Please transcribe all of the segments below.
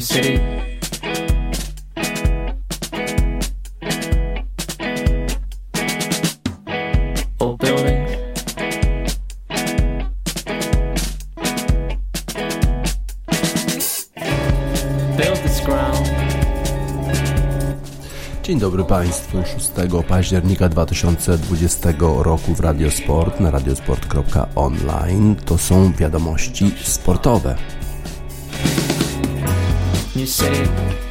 City. Old buildings. Build this ground. Dzień dobry Państwu. 6 października 2020 roku w Radiosport na radiosport.online to są wiadomości sportowe. New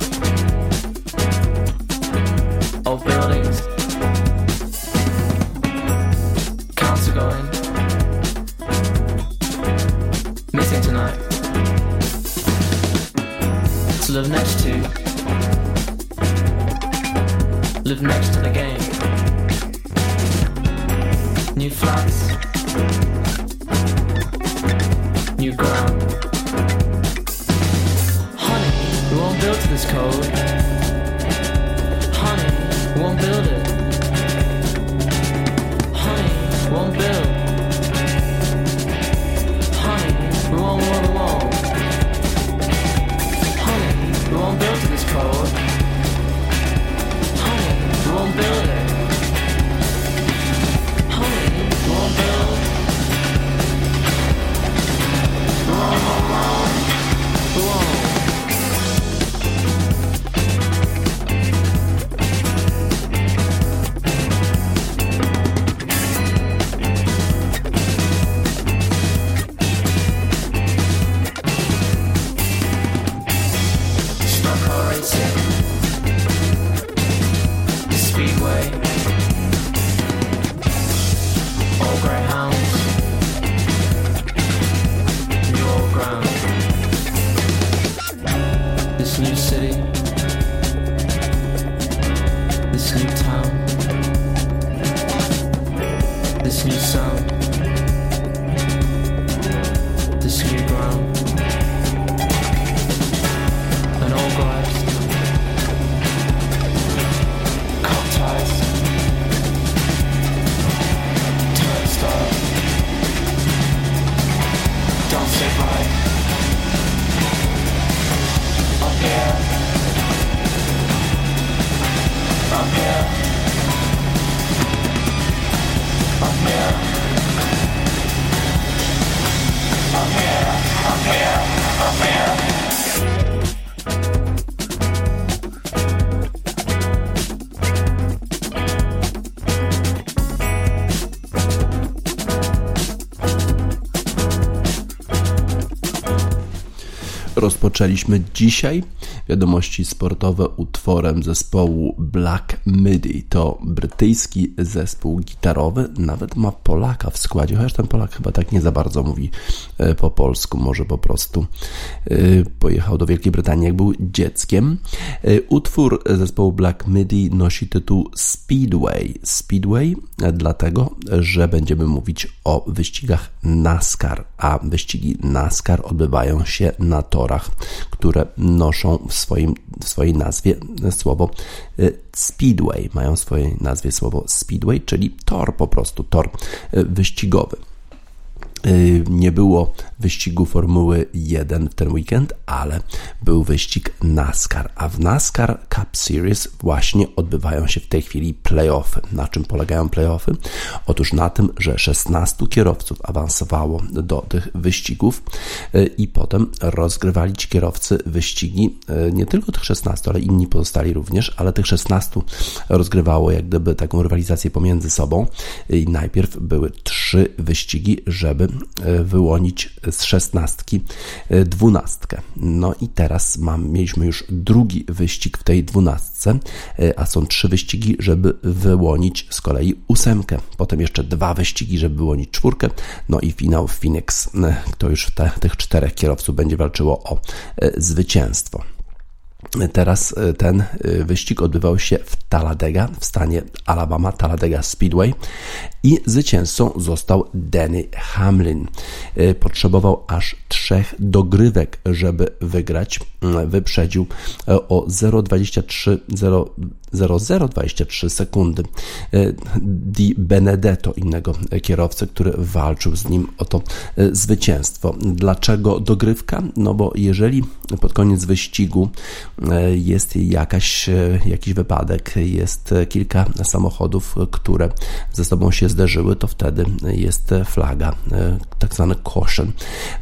Rozpoczęliśmy dzisiaj wiadomości sportowe utworem zespołu Black Midi. To brytyjski zespół gitarowy, nawet ma Polaka w składzie, chociaż ten Polak chyba tak nie za bardzo mówi po polsku, może po prostu e, pojechał do Wielkiej Brytanii jak był dzieckiem. E, Utwór zespołu Black Midi nosi tytuł Speedway. Speedway e, dlatego, że będziemy mówić o wyścigach NASCAR, a wyścigi NASCAR odbywają się na torach, które noszą w, swoim, w swojej nazwie słowo e, Speedway. Mają w swojej nazwie słowo Speedway, czyli tor po prostu, tor e, wyścigowy. Y, Nie było wyścigu Formuły 1 w ten weekend, ale był wyścig NASCAR. A w NASCAR Cup Series właśnie odbywają się w tej chwili playoffy. Na czym polegają playoffy? Otóż na tym, że 16 kierowców awansowało do tych wyścigów y, i potem rozgrywali ci kierowcy wyścigi, y, nie tylko tych 16, ale inni pozostali również, ale tych 16 rozgrywało jak gdyby taką rywalizację pomiędzy sobą i najpierw były trzy wyścigi, żeby e, wyłonić z szesnastki e, dwunastkę. No i teraz mam, mieliśmy już drugi wyścig w tej dwunastce, e, a są trzy wyścigi, żeby wyłonić z kolei ósemkę. Potem jeszcze dwa wyścigi, żeby wyłonić czwórkę. No i finał Phoenix, e, to już te, tych czterech kierowców będzie walczyło o zwycięstwo. Teraz e, ten e, wyścig odbywał się w Talladega w stanie Alabama, Talladega Speedway i zwycięzcą został Danny Hamlin. E, Potrzebował aż trzech dogrywek, żeby wygrać. Wyprzedził o 0,23 0, 0023 sekundy. Di Benedetto, innego kierowcy, który walczył z nim o to zwycięstwo. Dlaczego dogrywka? No bo jeżeli pod koniec wyścigu jest jakaś, jakiś wypadek, jest kilka samochodów, które ze sobą się zderzyły, to wtedy jest flaga, tak zwany caution.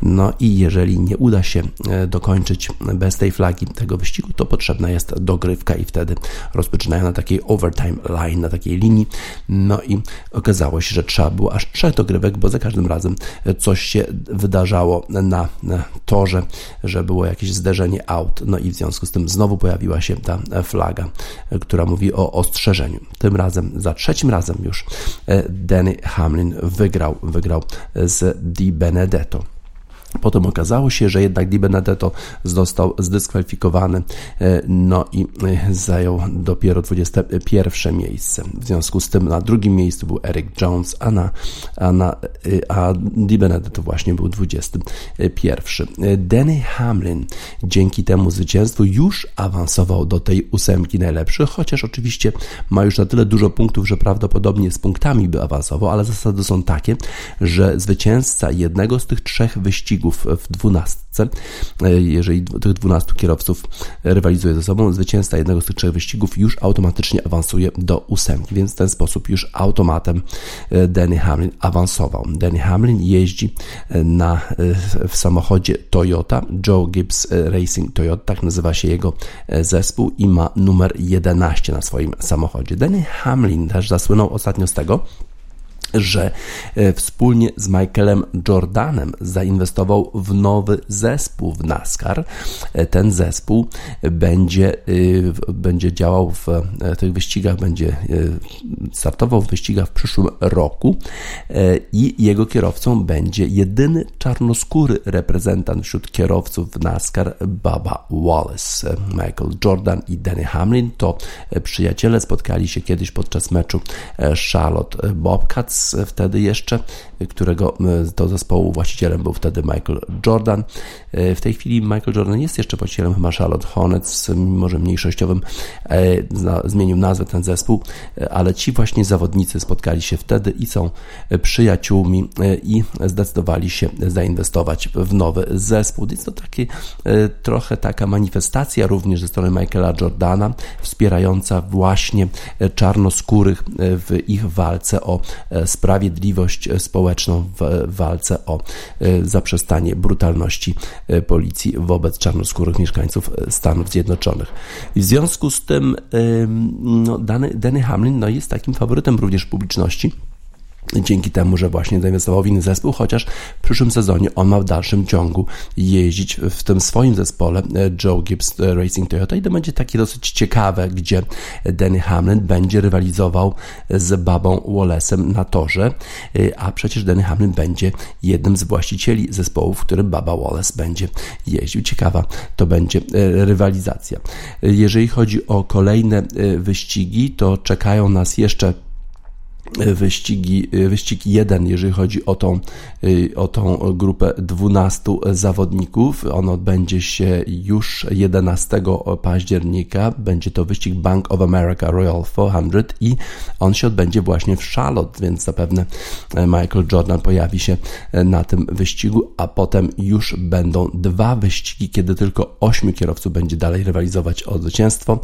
No i jeżeli nie uda się dokończyć bez tej flagi tego wyścigu, to potrzebna jest dogrywka i wtedy rozpoczynają na takiej overtime line, na takiej linii. No i okazało się, że trzeba było aż trzech dogrywek, bo za każdym razem coś się wydarzało na torze, że było jakieś zderzenie aut. No i w związku z tym znowu pojawiła się ta flaga, która mówi o ostrzeżeniu. Tym razem, za trzecim razem już Danny Hamlin wygrał, wygrał z Di Benedetto. Potem okazało się, że jednak Di Benedetto został zdyskwalifikowany, e, no i e, zajął dopiero 21 miejsce. W związku z tym na drugim miejscu był Eric Jones, a, na, a, na, e, a Di Benedetto właśnie był 21. Danny Hamlin dzięki temu zwycięstwu już awansował do tej ósemki najlepszych, chociaż oczywiście ma już na tyle dużo punktów, że prawdopodobnie z punktami by awansował, ale zasady są takie, że zwycięzca jednego z tych trzech wyścigów w dwunastce. E, jeżeli tych dwunastu kierowców rywalizuje ze sobą, zwycięzca jednego z tych trzech wyścigów już automatycznie awansuje do ósemki, więc w ten sposób już automatem e, Danny Hamlin awansował. Danny Hamlin jeździ e, na, w samochodzie Toyota, Joe Gibbs Racing Toyota, tak nazywa się jego zespół i ma numer 11 na swoim samochodzie. Danny Hamlin też zasłynął ostatnio z tego, że e, wspólnie z Michaelem Jordanem zainwestował w nowy zespół w NASCAR. E, ten zespół będzie, e, będzie działał w tych wyścigach, będzie startował w wyścigach w przyszłym roku i jego kierowcą będzie jedyny czarnoskóry reprezentant wśród kierowców w NASCAR, Baba Wallace. Michael Jordan i Danny Hamlin to przyjaciele, spotkali się kiedyś podczas meczu Charlotte Bobcats wtedy jeszcze, którego e, to zespołu właścicielem był wtedy Michael Jordan. E, w tej chwili Michael Jordan jest jeszcze właścicielem chyba Charlotte Hornets, może mniejszościowym, e, zmienił nazwę ten zespół, ale ci właśnie zawodnicy spotkali się wtedy i są przyjaciółmi i zdecydowali się zainwestować w nowy zespół. Jest to takie trochę taka manifestacja również ze strony Michaela Jordana, wspierająca właśnie czarnoskórych w ich walce o sprawiedliwość społeczną w walce o e, zaprzestanie brutalności e, policji wobec czarnoskórych mieszkańców e, Stanów Zjednoczonych. W związku z tym no, Danny Hamlin no, jest takim faworytem również publiczności dzięki temu, że właśnie zainwestował w inny zespół, chociaż w przyszłym sezonie on ma w dalszym ciągu jeździć w tym swoim zespole e, Joe Gibbs e, Racing Toyota i to będzie takie dosyć ciekawe, gdzie Danny Hamlin będzie rywalizował z Babą Wallace'em na torze, e, a przecież Danny Hamlin będzie jednym z właścicieli zespołu, w którym Baba Wallace będzie jeździł. Ciekawa to będzie rywalizacja. Jeżeli chodzi o kolejne wyścigi, to czekają nas jeszcze wyścigi, wyścig jeden, jeżeli chodzi o tą, o tą grupę 12 zawodników. On odbędzie się już 11 października. Będzie to wyścig Bank of America Royal 400 i on się odbędzie właśnie w Charlotte, więc zapewne Michael Jordan pojawi się na tym wyścigu, a potem już będą dwa wyścigi, kiedy tylko ośmiu kierowców będzie dalej rywalizować o zwycięstwo,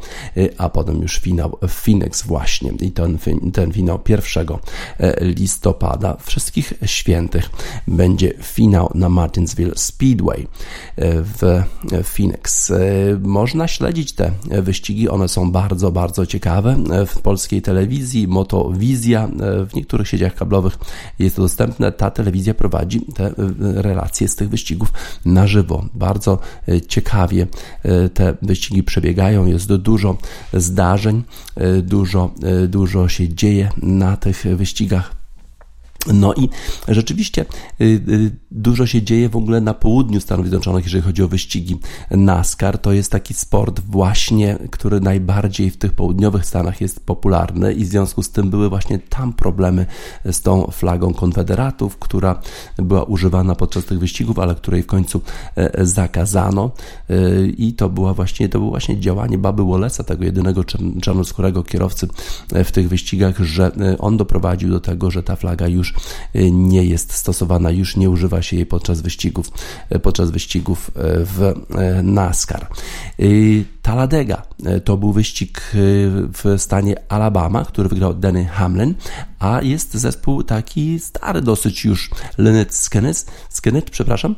a potem już finał w Phoenix właśnie i ten, ten finał pierwszy E, listopada wszystkich świętych będzie finał na Martinsville Speedway e, w Phoenix. E, można śledzić te wyścigi, one są bardzo, bardzo ciekawe. W polskiej telewizji Motowizja, w niektórych sieciach kablowych jest to dostępne. Ta telewizja prowadzi te relacje z tych wyścigów na żywo. Bardzo ciekawie te wyścigi przebiegają, jest dużo zdarzeń, dużo, dużo się dzieje na tych wyścigach No i rzeczywiście y, y, dużo się dzieje w ogóle na południu Stanów Zjednoczonych, jeżeli chodzi o wyścigi NASCAR. To jest taki sport właśnie, który najbardziej w tych południowych Stanach jest popularny i w związku z tym były właśnie tam problemy z tą flagą konfederatów, która była używana podczas tych wyścigów, ale której w końcu e, zakazano e, i to była właśnie, to było właśnie działanie Baby Wallace'a, tego jedynego czarnoskórego kierowcy e, w tych wyścigach, że on doprowadził do tego, że ta flaga już Y, nie jest stosowana, już nie używa się jej podczas wyścigów, y, podczas wyścigów y, w NASCAR. Talladega to był wyścig w stanie Alabama, który wygrał Danny Hamlin, a jest zespół taki stary dosyć już, Lynette Skenet, Skenet przepraszam,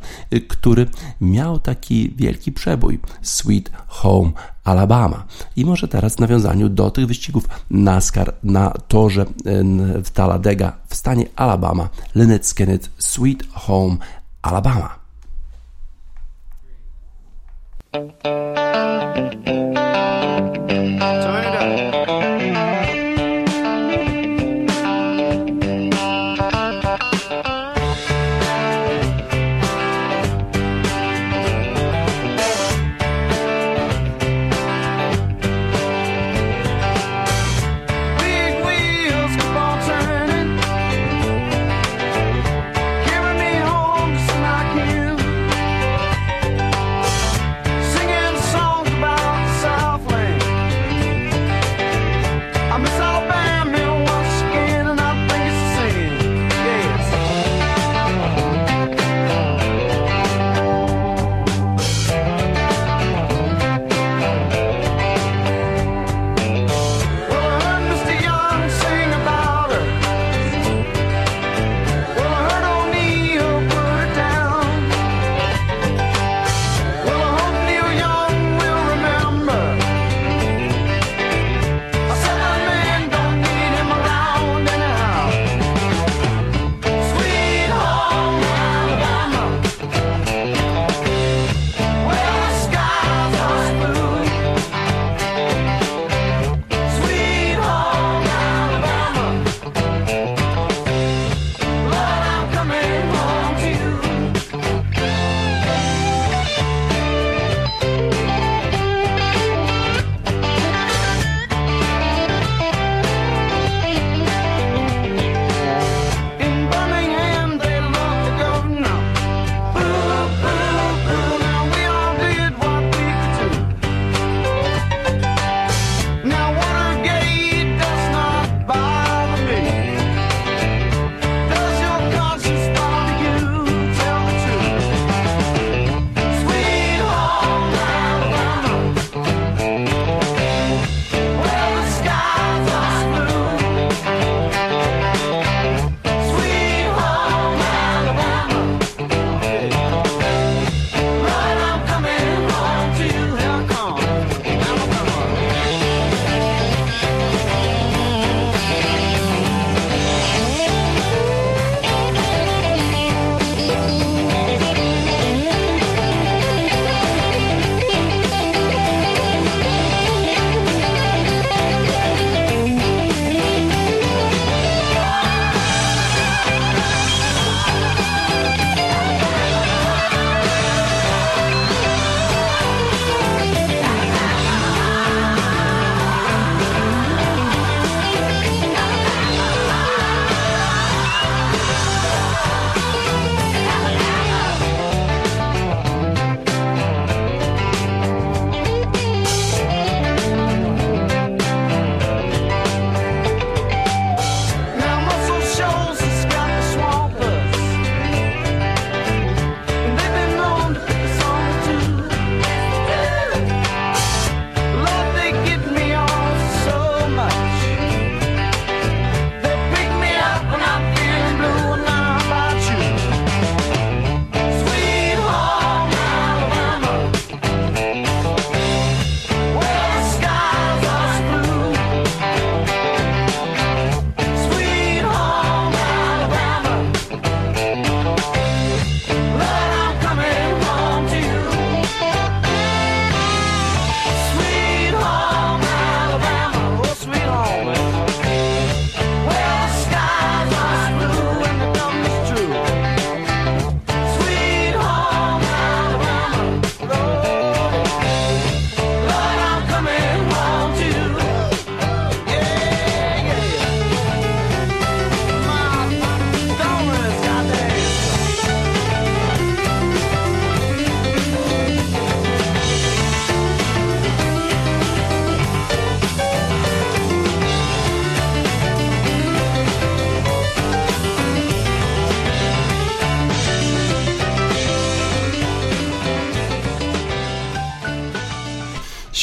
który miał taki wielki przebój Sweet Home Alabama. I może teraz w nawiązaniu do tych wyścigów NASCAR na torze w Talladega w stanie Alabama, Lynette Skenet Sweet Home Alabama.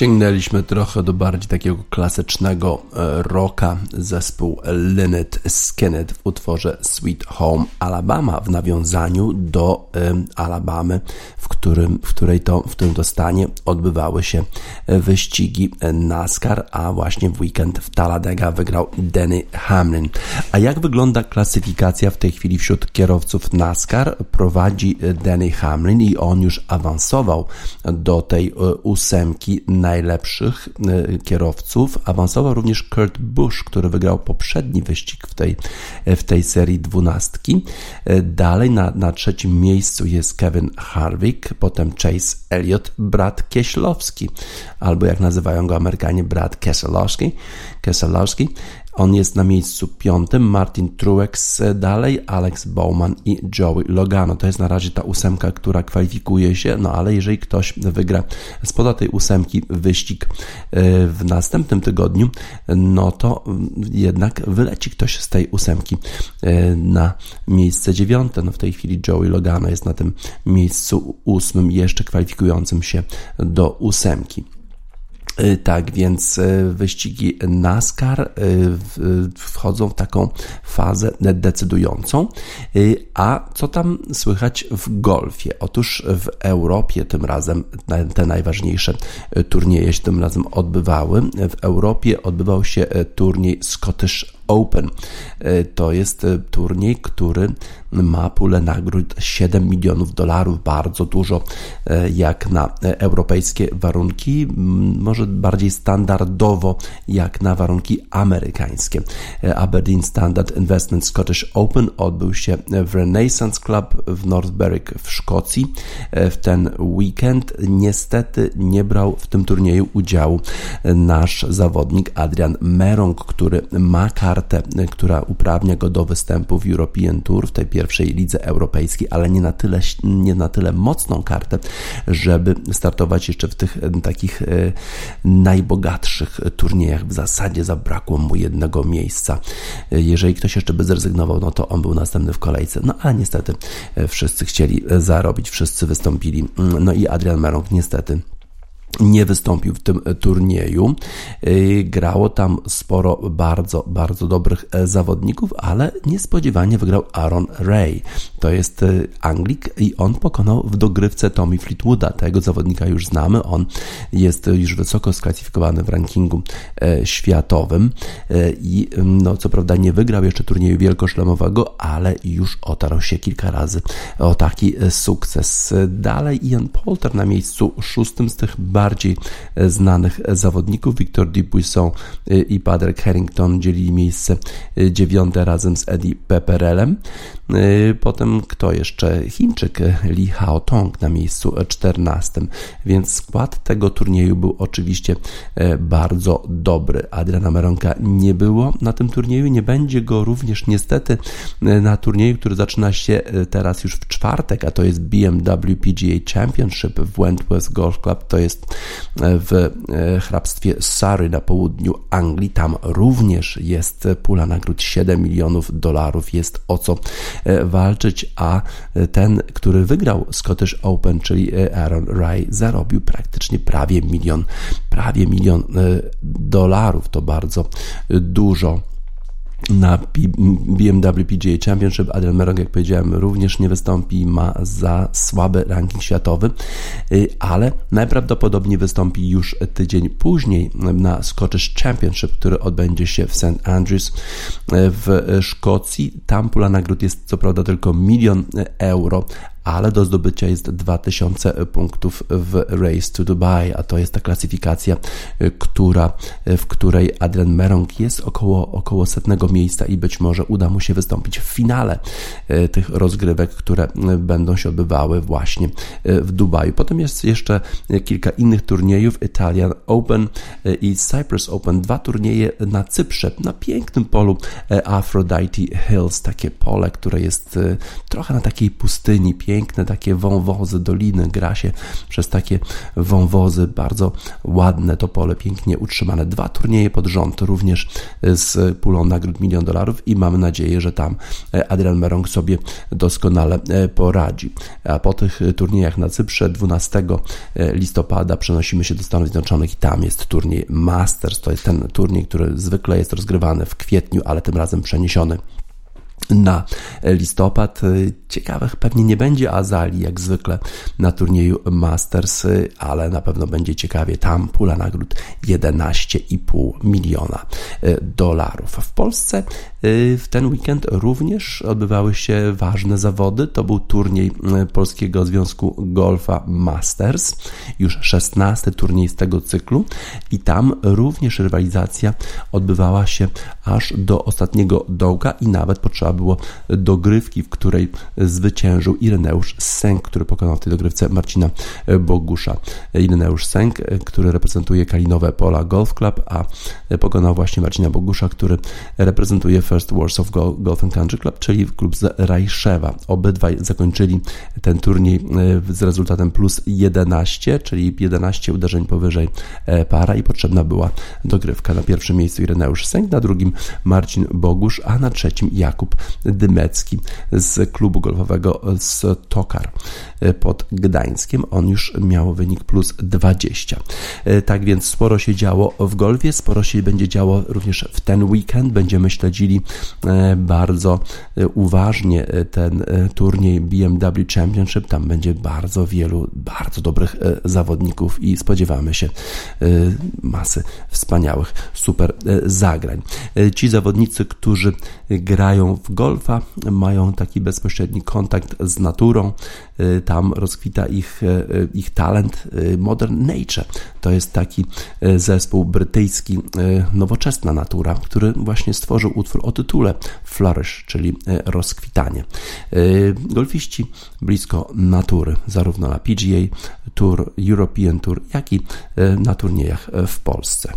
Sięgnęliśmy trochę do bardziej takiego klasycznego e, rocka. Zespół Lynyrd Skynyrd w utworze Sweet Home Alabama w nawiązaniu do Alabamy, w, którym, w, której to, w którym to stanie odbywały się e, wyścigi NASCAR, a właśnie w weekend w Talladega wygrał Denny Hamlin. A jak wygląda klasyfikacja w tej chwili wśród kierowców NASCAR? Prowadzi e, Denny Hamlin i on już awansował do tej ósemki najlepszych e, kierowców. Awansował również Kurt Busch, który wygrał poprzedni wyścig w tej, e, w tej serii dwunastki. E, dalej na, na trzecim miejscu jest Kevin Harvick, potem Chase Elliott, Brad Kieślowski, albo jak nazywają go Amerykanie, Brad Keselowski. Keselowski. On jest na miejscu piątym, Martin Truex dalej, Alex Bowman i Joey Logano. To jest na razie ta ósemka, która kwalifikuje się, no ale jeżeli ktoś wygra spoza tej ósemki wyścig e, w następnym tygodniu, no to jednak wyleci ktoś z tej ósemki e, na miejsce dziewiąte. No w tej chwili Joey Logano jest na tym miejscu ósmym, jeszcze kwalifikującym się do ósemki. Y, tak więc y, wyścigi NASCAR y, wchodzą w taką fazę decydującą. A co tam słychać w golfie? Otóż w Europie tym razem te najważniejsze turnieje się tym razem odbywały. W Europie odbywał się turniej Scottish Open. To jest turniej, który ma pulę nagród 7 milionów dolarów, bardzo dużo e, jak na europejskie warunki, może bardziej standardowo jak na warunki amerykańskie. E, Aberdeen Standard Investment Scottish Open odbył się w Renaissance Club w North Berwick w Szkocji. E, w ten weekend niestety nie brał w tym turnieju udziału nasz zawodnik Adrian Merong, który ma kartę, która uprawnia go do występu w European Tour w tej pierwszej pierwszej lidze europejskiej, ale nie na tyle, nie na tyle mocną kartę, żeby startować jeszcze w tych takich e, najbogatszych turniejach. W zasadzie zabrakło mu jednego miejsca. E, jeżeli ktoś jeszcze by zrezygnował, no to on był następny w kolejce. No ale niestety e, wszyscy chcieli zarobić, wszyscy wystąpili. Mm, no i Adrian Merong niestety nie wystąpił w tym turnieju. Y, grało tam sporo bardzo, bardzo dobrych e, zawodników, ale niespodziewanie wygrał Aaron Ray. To jest e, Anglik i on pokonał w dogrywce Tommy Fleetwooda. Tego zawodnika już znamy. On jest już wysoko sklasyfikowany w rankingu e, światowym i no, co prawda nie wygrał jeszcze turnieju wielkoszlemowego, ale już otarł się kilka razy o taki sukces. Dalej Ian Poulter na miejscu szóstym z tych bardzo bardziej e, znanych e, zawodników. Victor Dubuisson e, i Patrick Harrington dzielili miejsce dziewiąte razem z Eddie Pepperellem. Potem kto jeszcze? Chińczyk Li Haotong na miejscu czternastym. Więc skład tego turnieju był oczywiście bardzo dobry. Adriana Meronka nie było na tym turnieju, nie będzie go również niestety na turnieju, który zaczyna się teraz już w czwartek, a to jest BMW PGA Championship w Wentworth Golf Club. To jest w e, hrabstwie Surrey na południu Anglii. Tam również jest pula nagród 7 milionów dolarów. Jest o co e, walczyć, a ten, który wygrał Scottish Open, czyli e, Aaron Ray, zarobił praktycznie prawie milion, prawie milion dolarów. To bardzo dużo na BMW PGA Championship. Adrian Merong, jak powiedziałem, również nie wystąpi, ma za słaby ranking światowy, y, ale najprawdopodobniej wystąpi już tydzień później na Scottish Championship, który odbędzie się w St. Andrews y, w Szkocji. Tam pula nagród jest co prawda tylko milion euro, ale do zdobycia jest 2000 punktów w Race to Dubai, a to jest ta klasyfikacja, y, która, y, w której Adrian Merong jest około, około setnego miejsca i być może uda mu się wystąpić w finale y, tych rozgrywek, które będą się odbywały właśnie w Dubaju. Potem jest jeszcze kilka innych turniejów, Italian Open i Cyprus Open, dwa turnieje na Cyprze, na pięknym polu Aphrodite Hills, takie pole, które jest trochę na takiej pustyni, piękne takie wąwozy, doliny, gra się przez takie wąwozy, bardzo ładne to pole, pięknie utrzymane. Dwa turnieje pod rząd, również z pulą nagród milion dolarów i mamy nadzieję, że tam Adrian Merong sobie doskonale poradzi. A po tych turniejach na Cyprze 12 listopada przenosimy się do Stanów Zjednoczonych i tam jest turniej Masters. To jest ten turniej, który zwykle jest rozgrywany w kwietniu, ale tym razem przeniesiony na listopad. Ciekawych pewnie nie będzie Azali, jak zwykle na turnieju Masters, ale na pewno będzie ciekawie. Tam pula nagród 11,5 miliona dolarów. W Polsce w ten weekend również odbywały się ważne zawody. To był turniej Polskiego Związku Golfa Masters, już 16 turniej z tego cyklu i tam również rywalizacja odbywała się aż do ostatniego dołka i nawet potrzeba było dogrywki, w której zwyciężył Ireneusz Sęk, który pokonał w tej dogrywce Marcina Bogusza. Ireneusz Sęk, który reprezentuje Kalinowe Pola Golf Club, a pokonał właśnie Marcina Bogusza, który reprezentuje First Warsaw Golf and Country Club, czyli klub z Rajszewa. Obydwaj zakończyli ten turniej e, z rezultatem plus 11, czyli 11 uderzeń powyżej e, para i potrzebna była dogrywka. Na pierwszym miejscu Ireneusz Sęk, na drugim Marcin Bogusz, a na trzecim Jakub Dymecki z klubu golfowego z Tokar e, pod Gdańskiem. On już miał wynik plus 20. Tak więc sporo się działo w golfie, sporo się będzie działo również w ten weekend. Będziemy śledzili E, bardzo e, uważnie e, ten turniej BMW Championship. Tam będzie bardzo wielu, bardzo dobrych zawodników i spodziewamy się masy wspaniałych, super zagrań. Ci zawodnicy, którzy grają w golfa, mają taki bezpośredni kontakt z naturą, tam rozkwita ich, ich talent Modern Nature. To jest taki zespół brytyjski, nowoczesna natura, który właśnie stworzył utwór o tytule flourish, czyli rozkwitanie. Golfiści blisko natury, zarówno na PGA Tour, European Tour, jak i na turniejach w Polsce.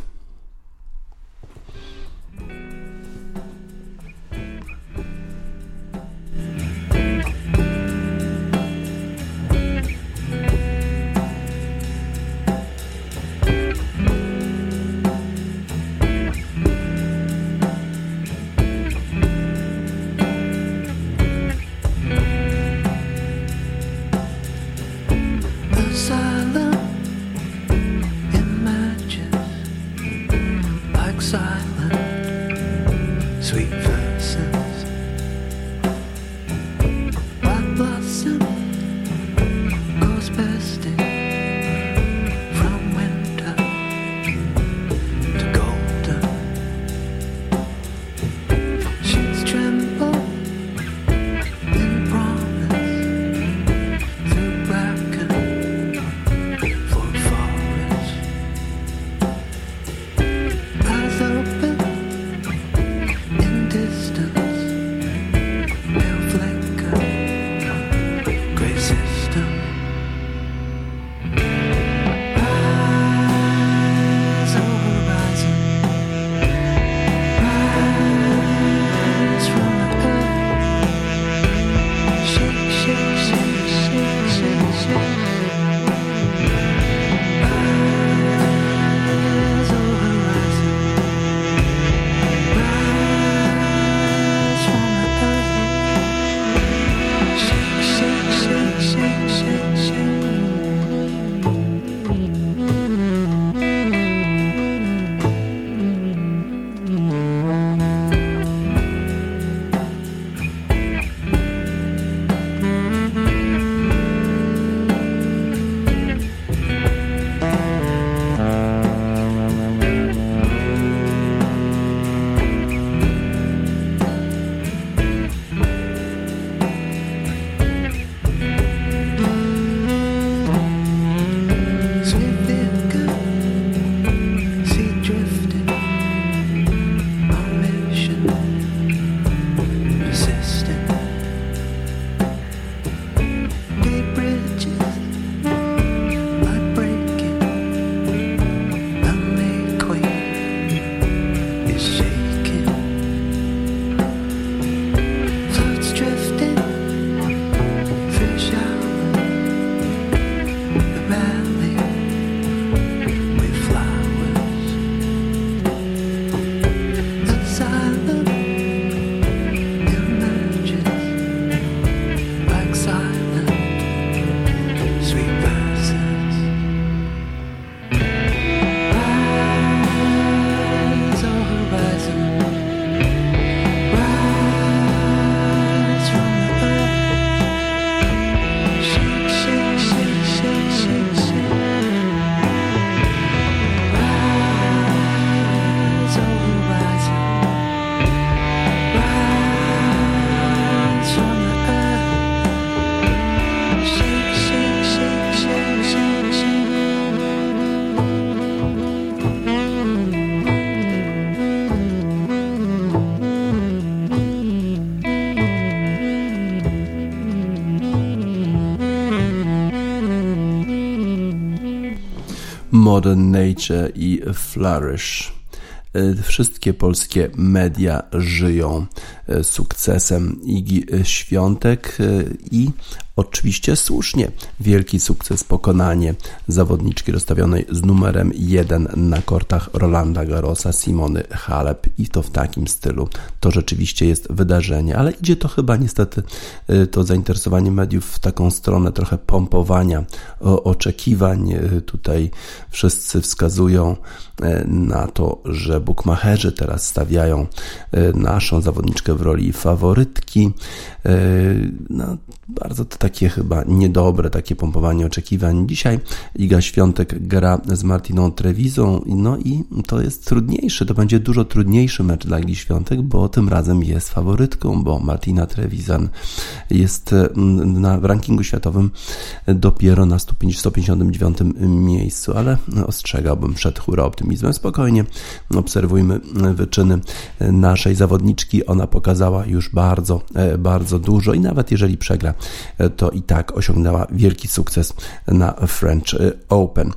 Modern Nature i Flourish. E, wszystkie polskie media żyją e, sukcesem Igi Świątek e, i Oczywiście słusznie. Wielki sukces, pokonanie zawodniczki rozstawionej z numerem 1 na kortach Rolanda Garrosa, Simony Halep i to w takim stylu. To rzeczywiście jest wydarzenie, ale idzie to chyba niestety y, to zainteresowanie mediów w taką stronę trochę pompowania oczekiwań. Y, tutaj wszyscy wskazują y, na to, że bukmacherzy teraz stawiają naszą zawodniczkę w roli faworytki. No, bardzo to takie chyba niedobre, takie pompowanie oczekiwań. Dzisiaj Iga Świątek gra z Martiną Trewizą, no i to jest trudniejszy, to będzie dużo trudniejszy mecz dla Igi Świątek, bo tym razem jest faworytką, bo Martina Trewizan jest mm, na, w rankingu światowym dopiero na 159 miejscu, ale ostrzegałbym przed hura optymizmem. Spokojnie obserwujmy wyczyny naszej zawodniczki. Ona pokazała już bardzo, e, bardzo dużo i nawet jeżeli przegra, to i tak osiągnęła wielki sukces na French Open.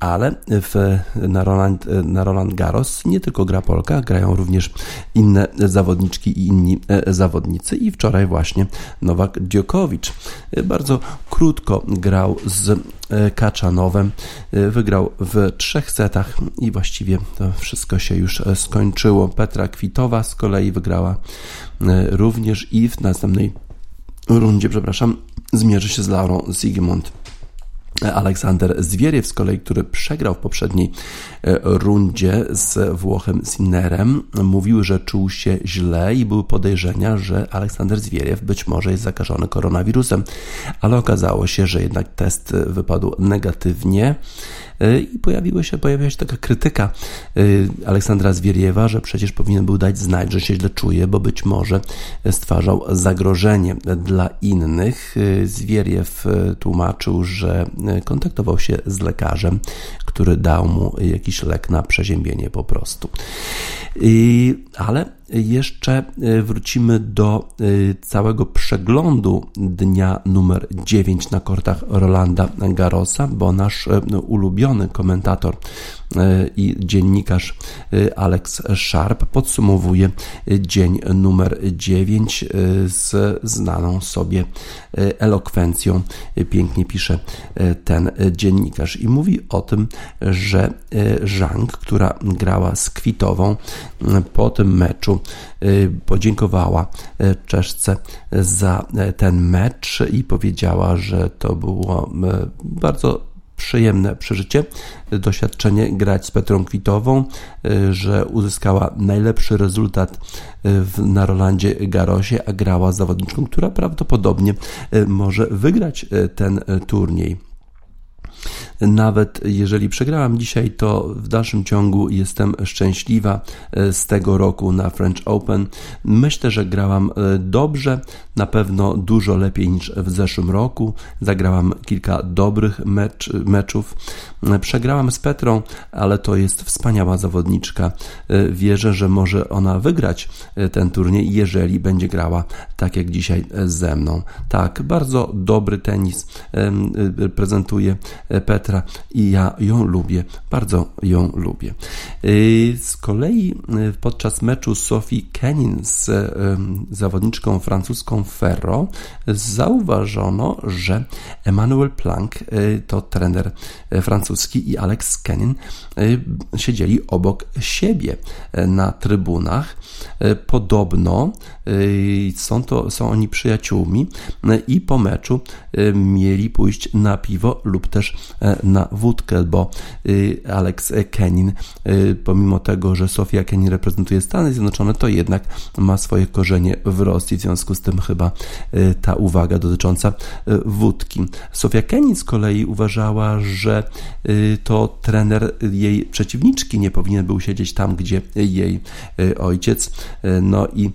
Ale w, na, Roland, na Roland Garros nie tylko gra Polka, grają również inne zawodniczki i inni e, zawodnicy i wczoraj właśnie Nowak Djokovic bardzo krótko grał z e, Kaczanowem, e, wygrał w trzech setach i właściwie to wszystko się już skończyło. Petra Kwitowa z kolei wygrała również i w następnej rundzie, przepraszam, zmierzy się z Laurą Sigmund. Aleksander Zwieriew z kolei, który przegrał w poprzedniej e, rundzie z Włochem Sinnerem, mówił, że czuł się źle i były podejrzenia, że Aleksander Zwieriew być może jest zakażony koronawirusem, ale okazało się, że jednak test wypadł negatywnie. E, i pojawiła się, pojawiła się taka krytyka e, Aleksandra Zwieriewa, że przecież powinien był dać znać, że się źle czuje, bo być może stwarzał zagrożenie dla innych. E, Zwieriew tłumaczył, że kontaktował się z lekarzem, który dał mu jakiś lek na przeziębienie po prostu. Ale jeszcze e, wrócimy do e, całego przeglądu dnia numer 9 na kortach Rolanda Garrosa, bo nasz e, ulubiony komentator i dziennikarz Alex Sharp podsumowuje dzień numer 9 z znaną sobie elokwencją. Pięknie pisze ten dziennikarz i mówi o tym, że Zhang, która grała z Kwitową po tym meczu Y, podziękowała y, Czeszce za y, ten mecz i powiedziała, że to było bardzo przyjemne przeżycie, doświadczenie grać z Petrą Kwitową, że uzyskała najlepszy rezultat w, na Rolandzie Garosie, a grała z zawodniczką, która prawdopodobnie może wygrać ten turniej. Nawet jeżeli przegrałam dzisiaj, to w dalszym ciągu jestem szczęśliwa e, z tego roku na French Open. Myślę, że grałam e, dobrze, na pewno dużo lepiej niż w zeszłym roku. Zagrałam kilka dobrych mecz, meczów. E, przegrałam z Petrą, ale to jest wspaniała zawodniczka. Wierzę, że może ona wygrać ten turniej, jeżeli będzie grała tak jak dzisiaj ze mną. Tak, bardzo dobry tenis prezentuje Petra i ja ją lubię, bardzo ją lubię. Z kolei podczas meczu Sophie Kenin z zawodniczką francuską Ferro zauważono, że Emmanuel Planck to trener francuski i Alex Kenin siedzieli obok siebie na trybunach. Podobno są, to, są oni przyjaciółmi i po meczu mieli pójść na piwo lub też na wódkę, bo y, Alex Kenin, y, pomimo tego, że Sofia Kenin reprezentuje Stany Zjednoczone, to jednak ma swoje korzenie w Rosji, w związku z tym chyba y, ta uwaga dotycząca wódki. Sofia Kenin z kolei uważała, że to trener jej przeciwniczki nie powinien był siedzieć tam, gdzie jej ojciec. No i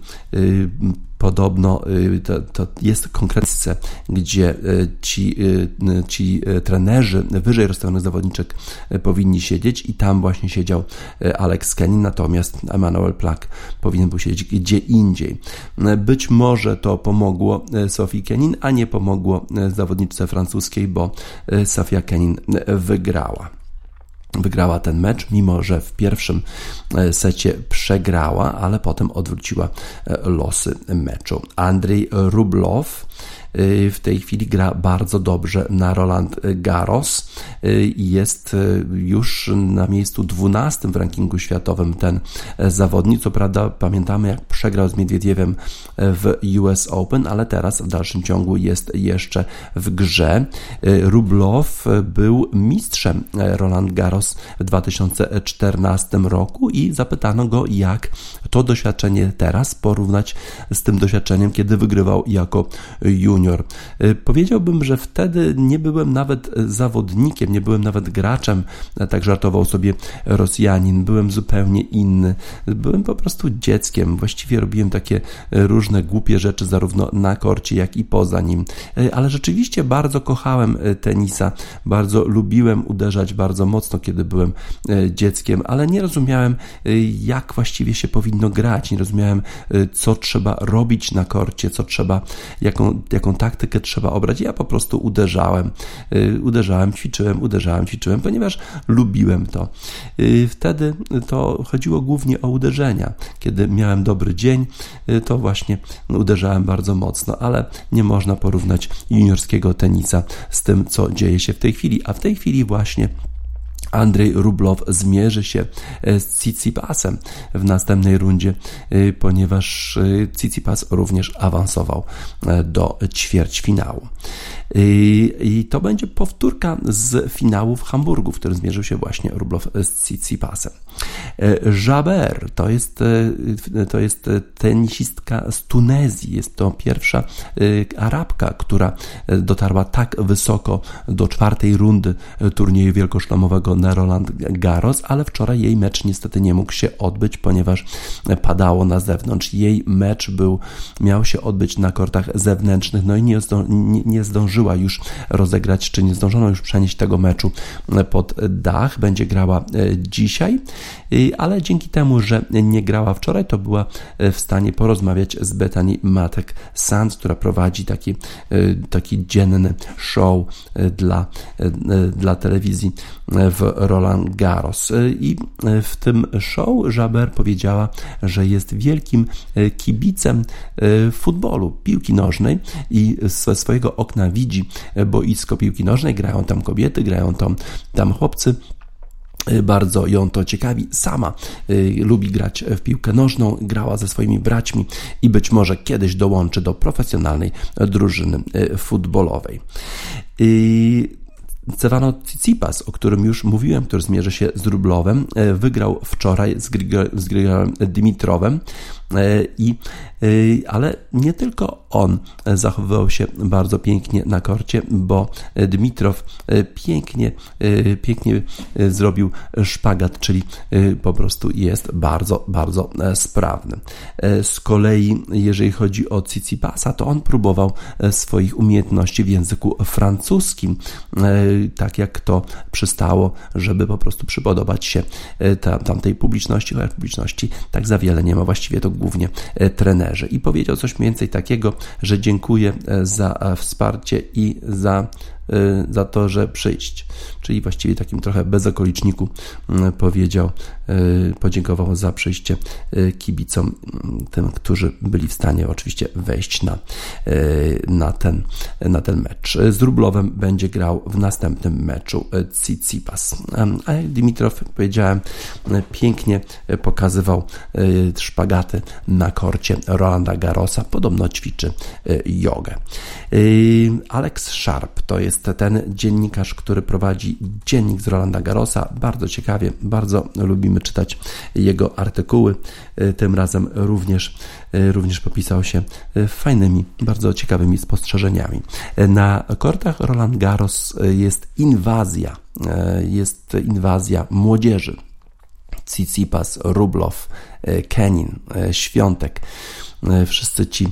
podobno y, to, to jest konkretnie, gdzie y, ci, y, ci trenerzy wyżej rozstawionych zawodniczek powinni siedzieć i tam właśnie siedział Alex Kenin, natomiast Emmanuel Plak powinien był siedzieć gdzie indziej. Być może to pomogło Sofii Kenin, a nie pomogło zawodniczce francuskiej, bo Sofia Kenin wygrała. Wygrała ten mecz, mimo że w pierwszym e, secie przegrała, ale potem odwróciła e, losy meczu. Andrzej Rublow w tej chwili gra bardzo dobrze na Roland Garros y, jest y, już na miejscu 12 w rankingu światowym ten e, zawodnik. Co prawda pamiętamy jak przegrał z Miedwiediewem w US Open, ale teraz w dalszym ciągu jest jeszcze w grze. Rublow był mistrzem e, Roland Garros w 2014 roku i zapytano go jak to doświadczenie teraz porównać z tym doświadczeniem, kiedy wygrywał jako junior junior. Y, powiedziałbym, że wtedy nie byłem nawet zawodnikiem, nie byłem nawet graczem, tak żartował sobie Rosjanin, byłem zupełnie inny. Byłem po prostu dzieckiem, właściwie robiłem takie różne głupie rzeczy zarówno na korcie, jak i poza nim. Y, ale rzeczywiście bardzo kochałem tenisa, bardzo lubiłem uderzać bardzo mocno, kiedy byłem dzieckiem, ale nie rozumiałem, jak właściwie się powinno grać, nie rozumiałem, co trzeba robić na korcie, co trzeba, jaką, jaką taktykę trzeba obrać. Ja po prostu uderzałem, y, uderzałem, ćwiczyłem, uderzałem, ćwiczyłem, ponieważ lubiłem to. Y, wtedy to chodziło głównie o uderzenia. Kiedy miałem dobry dzień, y, to właśnie uderzałem bardzo mocno, ale nie można porównać juniorskiego tenisa z tym, co dzieje się w tej chwili. A w tej chwili właśnie Andrzej Rublow zmierzy się e, z Tsitsipasem w następnej rundzie, e, ponieważ e, Tsitsipas również awansował do ćwierćfinału. I to będzie powtórka z finału w Hamburgu, w którym zmierzył się właśnie Rublow z Tsitsipasem. Jaber to jest, to jest tenisistka z Tunezji. Jest to pierwsza Arabka, która dotarła tak wysoko do czwartej rundy turnieju wielkoszlamowego Roland Garros, ale wczoraj jej mecz niestety nie mógł się odbyć, ponieważ padało na zewnątrz. Jej mecz był, miał się odbyć na kortach zewnętrznych, no i nie, nie, nie zdążyła już rozegrać, czy nie zdążono już przenieść tego meczu pod dach. Będzie grała e, dzisiaj, ale dzięki temu, że nie grała wczoraj, to była e, w stanie porozmawiać z Bethany Matek Sands, która prowadzi taki, e, taki dzienny show dla, dla telewizji w Roland Garros. I w tym show Jaber powiedziała, że jest wielkim kibicem futbolu, piłki nożnej i ze swojego okna widzi boisko piłki nożnej, grają tam kobiety, grają tam, tam chłopcy. Bardzo ją to ciekawi. Sama y, lubi grać w piłkę nożną, grała ze swoimi braćmi i być może kiedyś dołączy do profesjonalnej drużyny y, futbolowej. Y, Cewano Tsitsipas, o którym już mówiłem, który zmierzy się z Rublowem, e, wygrał wczoraj z, Grigorem Dimitrowem. E, I, e, ale nie tylko on zachowywał się bardzo pięknie na korcie, bo Dmitrow pięknie, pięknie zrobił szpagat, czyli po prostu jest bardzo, bardzo sprawny. Z kolei, jeżeli chodzi o Cicipasa, to on próbował swoich umiejętności w języku francuskim, tak jak to przystało, żeby po prostu przypodobać się tamtej publiczności, chociaż publiczności tak za wiele nie ma, właściwie to głównie e, trenerzy. I powiedział coś mniej więcej takiego, że dziękuję e, za e, wsparcie i za za to, że przyjść. Czyli właściwie takim trochę bezokoliczniku y, powiedział, y, podziękował za przyjście kibicom, tym, którzy byli w stanie oczywiście wejść na, na, ten, na ten mecz. Z Rublowem będzie grał w następnym meczu Tsitsipas. A jak Dimitrow powiedziałem, pięknie pokazywał szpagaty na korcie Rolanda Garrosa. Podobno ćwiczy jogę. Alex Sharp to jest jest ten dziennikarz, który prowadzi dziennik z Rolanda Garrosa. Bardzo ciekawie, bardzo lubimy czytać jego artykuły. Y, tym razem również, y, również popisał się y, fajnymi, bardzo ciekawymi spostrzeżeniami. Na kortach Roland Garros jest inwazja, jest inwazja młodzieży. Tsitsipas, Rublow, Kenin, Świątek. Wszyscy ci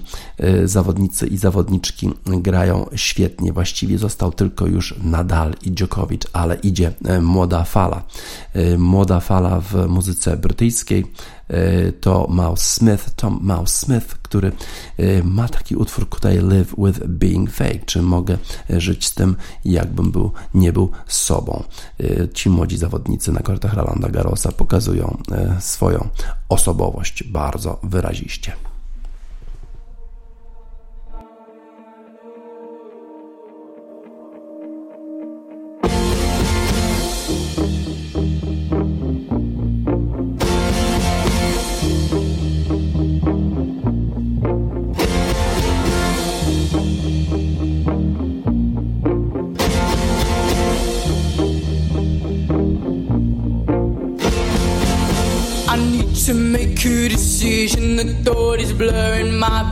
zawodnicy i zawodniczki grają świetnie. Właściwie został tylko już Nadal i Djokovic, ale idzie młoda fala. Młoda fala w muzyce brytyjskiej to Mouse Smith, Tom Mouse Smith, który ma taki utwór tutaj Live with Being Fake, czy mogę żyć z tym, jakbym był, nie był sobą. Ci młodzi zawodnicy na kortach Rolanda Garrosa pokazują swoją osobowość bardzo wyraziście.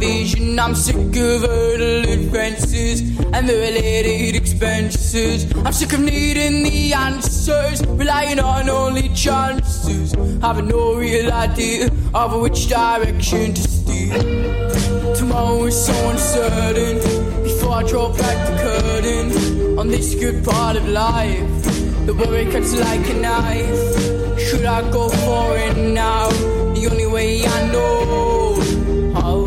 Vision. I'm sick of hurdle advances and the related expenses. I'm sick of needing the answers, relying on only chances. Having no real idea of which direction to steer. Tomorrow is so uncertain. Before I draw back the curtain on this good part of life, the worry cuts like a knife. Should I go for it now? The only way I know. How.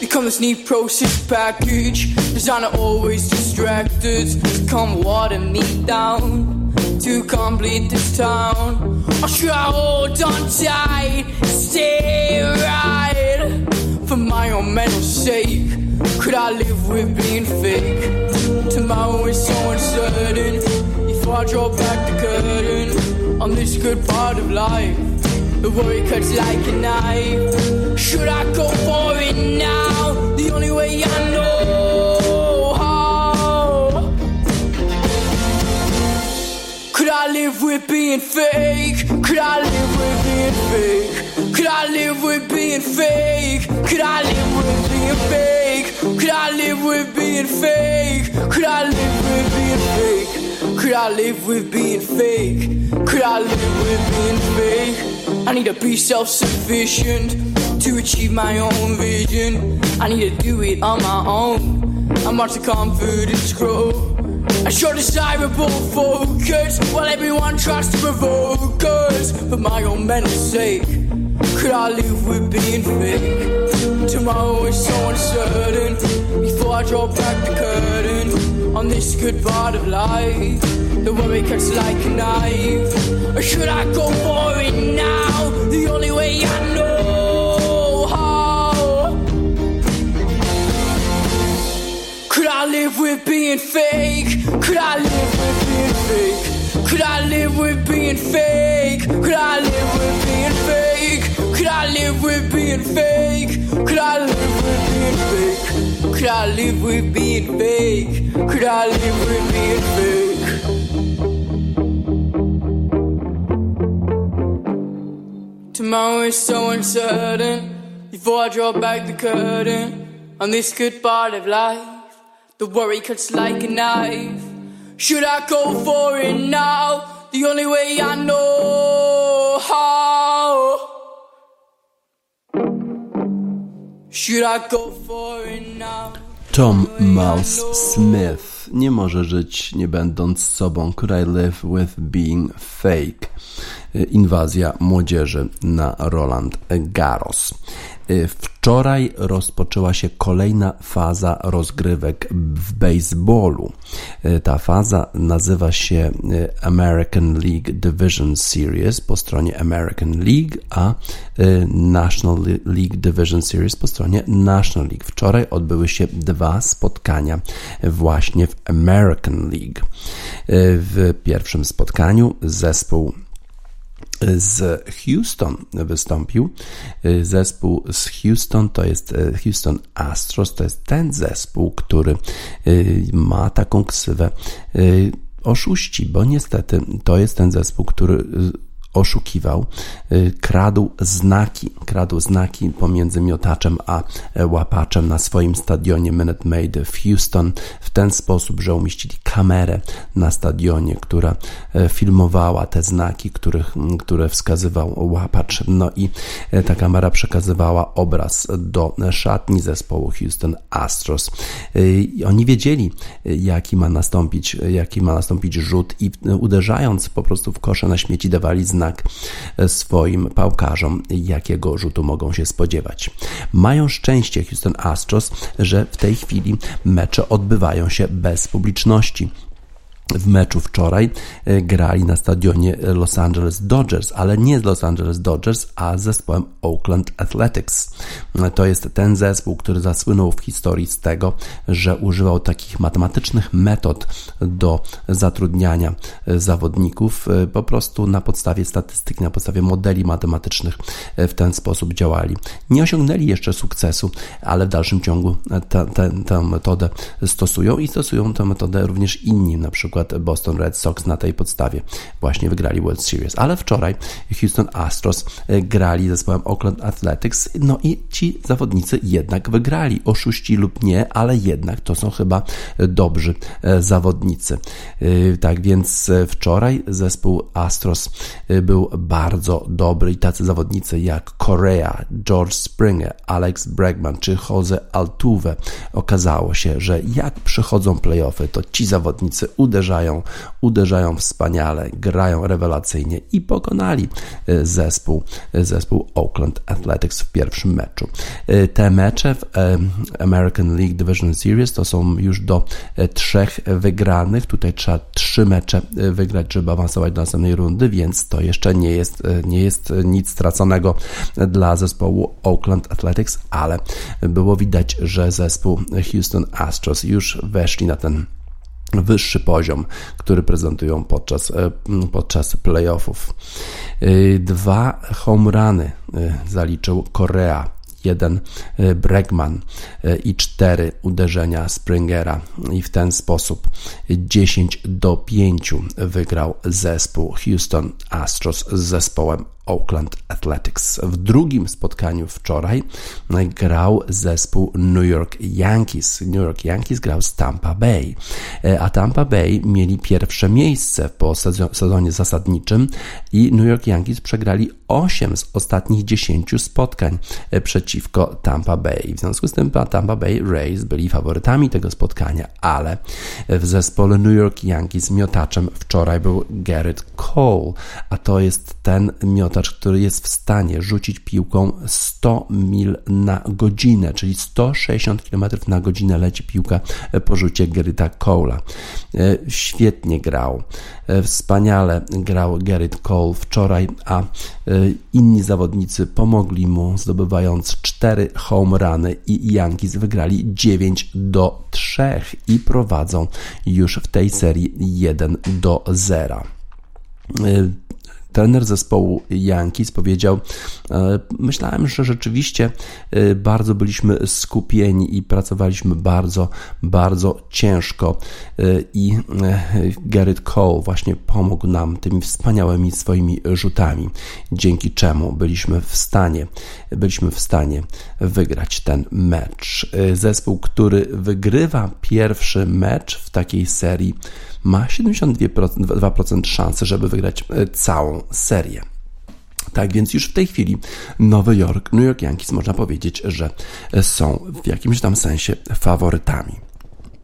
Become this neat process package Designer always distracted. Come water me down To complete this town. Or should I? Hold on tight Stay right. For my own mental sake Could I live with being fake? Tomorrow is so uncertain. Before I draw back the curtain This good part of life the worry cuts like a knife. Should I go for it now? The only way I know how. Could I live with being fake? Could I live with being fake? Could I live with being fake? Could I live with being fake? Could I live with being fake? Could I live with being fake? Could I live with being fake? Could I live with being fake? I need to be self sufficient to achieve my own vision. I need to do it on my own. I watch the confidence grow. I show desirable focus while everyone tries to provoke us. For my own mental sake, could I live with being fake? Tomorrow is so uncertain. Before I draw back the curtain on this good part of life, the worry cuts like a knife. Or should I go for it now? the only way I know how. Could I live with being fake? Could I live with being fake? Could I live with being fake? Could I live with being fake? Could I live with being fake? Could I live with being fake? Could I live with being fake? Could I live with being fake? Tomorrow is so uncertain. Before I draw back the curtain on this good part of life, the worry cuts like a knife. Should I go for it now? The only way I know how. Tom Mouse Smith nie może żyć nie będąc sobą. Could I live with being fake? inwazja młodzieży na Roland Garros. Wczoraj rozpoczęła się kolejna faza rozgrywek w baseballu. Ta faza nazywa się American League Division Series po stronie American League, a National League Division Series po stronie National League. Wczoraj odbyły się dwa spotkania właśnie w American League. W pierwszym spotkaniu zespół z Houston wystąpił. Zespół z Houston to jest e, Houston Astros, to jest ten zespół, który e, ma taką ksywę oszuści, bo niestety to jest ten zespół, który oszukiwał, kradł znaki, kradł znaki pomiędzy miotaczem a łapaczem na swoim stadionie Minute Maid w Houston w ten sposób, że umieścili kamerę na stadionie, która filmowała te znaki, których, które wskazywał łapacz. No i ta kamera przekazywała obraz do szatni zespołu Houston Astros. Oni wiedzieli, jaki ma nastąpić, jaki ma nastąpić rzut i uderzając po prostu w kosze na śmieci dawali znak swoim pałkarzom, jakiego rzutu mogą się spodziewać. Mają szczęście Houston Astros, że w tej chwili mecze odbywają się bez publiczności w meczu wczoraj e, grali na stadionie Los Angeles Dodgers, ale nie z Los Angeles Dodgers, a z zespołem Oakland Athletics. To jest ten zespół, który zasłynął w historii z tego, że używał takich matematycznych metod do zatrudniania e, zawodników. E, po prostu na podstawie statystyk, na podstawie modeli matematycznych w ten sposób działali. Nie osiągnęli jeszcze sukcesu, ale w dalszym ciągu tę metodę stosują i stosują tę metodę również inni, na przykład przykład Boston Red Sox na tej podstawie właśnie wygrali World Series. Ale wczoraj Houston Astros e, grali ze zespołem Oakland Athletics, no i ci zawodnicy jednak wygrali. Oszuści lub nie, ale jednak to są chyba dobrzy e, zawodnicy. E, tak więc wczoraj zespół Astros był bardzo dobry i tacy zawodnicy jak Correa, George Springer, Alex Bregman czy Jose Altuve okazało się, że jak przychodzą playoffy, to ci zawodnicy uderzają uderzają, uderzają wspaniale, grają rewelacyjnie i pokonali e, zespół, e, zespół Oakland Athletics w pierwszym meczu. E, te mecze w American League Division Series to są już do trzech wygranych. Tutaj trzeba trzy mecze wygrać, żeby awansować do następnej rundy, więc to jeszcze nie jest, nie jest nic straconego dla zespołu Oakland Athletics, ale było widać, że zespół Houston Astros już weszli na ten wyższy poziom, który prezentują podczas, e, podczas playoffów. E, dwa home runy e, zaliczył Korea jeden Bregman i cztery uderzenia Springera i w ten sposób 10 do 5 wygrał zespół Houston Astros z zespołem Oakland Athletics. W drugim spotkaniu wczoraj grał zespół New York Yankees. New York Yankees grał z Tampa Bay, e, a Tampa Bay mieli pierwsze miejsce po sezonie zasadniczym i New York Yankees przegrali 8 z ostatnich 10 spotkań e, przeciwko Tampa Bay. W związku z tym Tampa Bay Rays byli faworytami tego spotkania, ale w zespole New York Yankees miotaczem wczoraj był Garrett Cole, a to jest ten miotacz który jest w stanie rzucić piłką 100 mil na godzinę, czyli 160 km na godzinę leci piłka po rzucie Gerryta Cole'a. E, świetnie grał, e, wspaniale grał Gerrit Cole wczoraj, a e, inni zawodnicy pomogli mu, zdobywając 4 home runy i Yankees wygrali 9 do 3 i prowadzą już w tej serii 1 do 0 trener zespołu Yankees powiedział: e, Myślałem, że rzeczywiście e, bardzo byliśmy skupieni i pracowaliśmy bardzo, bardzo ciężko. E, I Garrett Cole właśnie pomógł nam tymi wspaniałymi swoimi rzutami, dzięki czemu byliśmy w stanie, byliśmy w stanie wygrać ten mecz. Zespół, który wygrywa pierwszy mecz w takiej serii, ma 72% szansy, żeby wygrać e, serię. Tak więc już w tej chwili Nowy Jork, New York Yankees można powiedzieć, że są w jakimś tam sensie faworytami.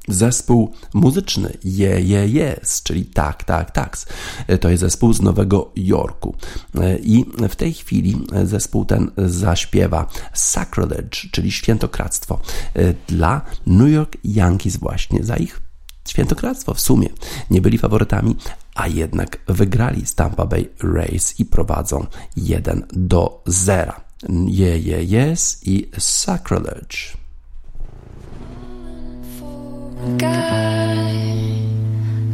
Zespół muzyczny Je, Je, Yes, czyli Tak, Tak, Tak. To jest zespół z Nowego Jorku. I w tej chwili zespół ten zaśpiewa Sacrilege, czyli świętokradztwo dla New York Yankees właśnie za ich świętokradztwo w sumie. Nie byli faworytami, a jednak wygrali z Tampa Bay Rays i prowadzą 1 do 0. Je, je, yes i Sacrilege. Guy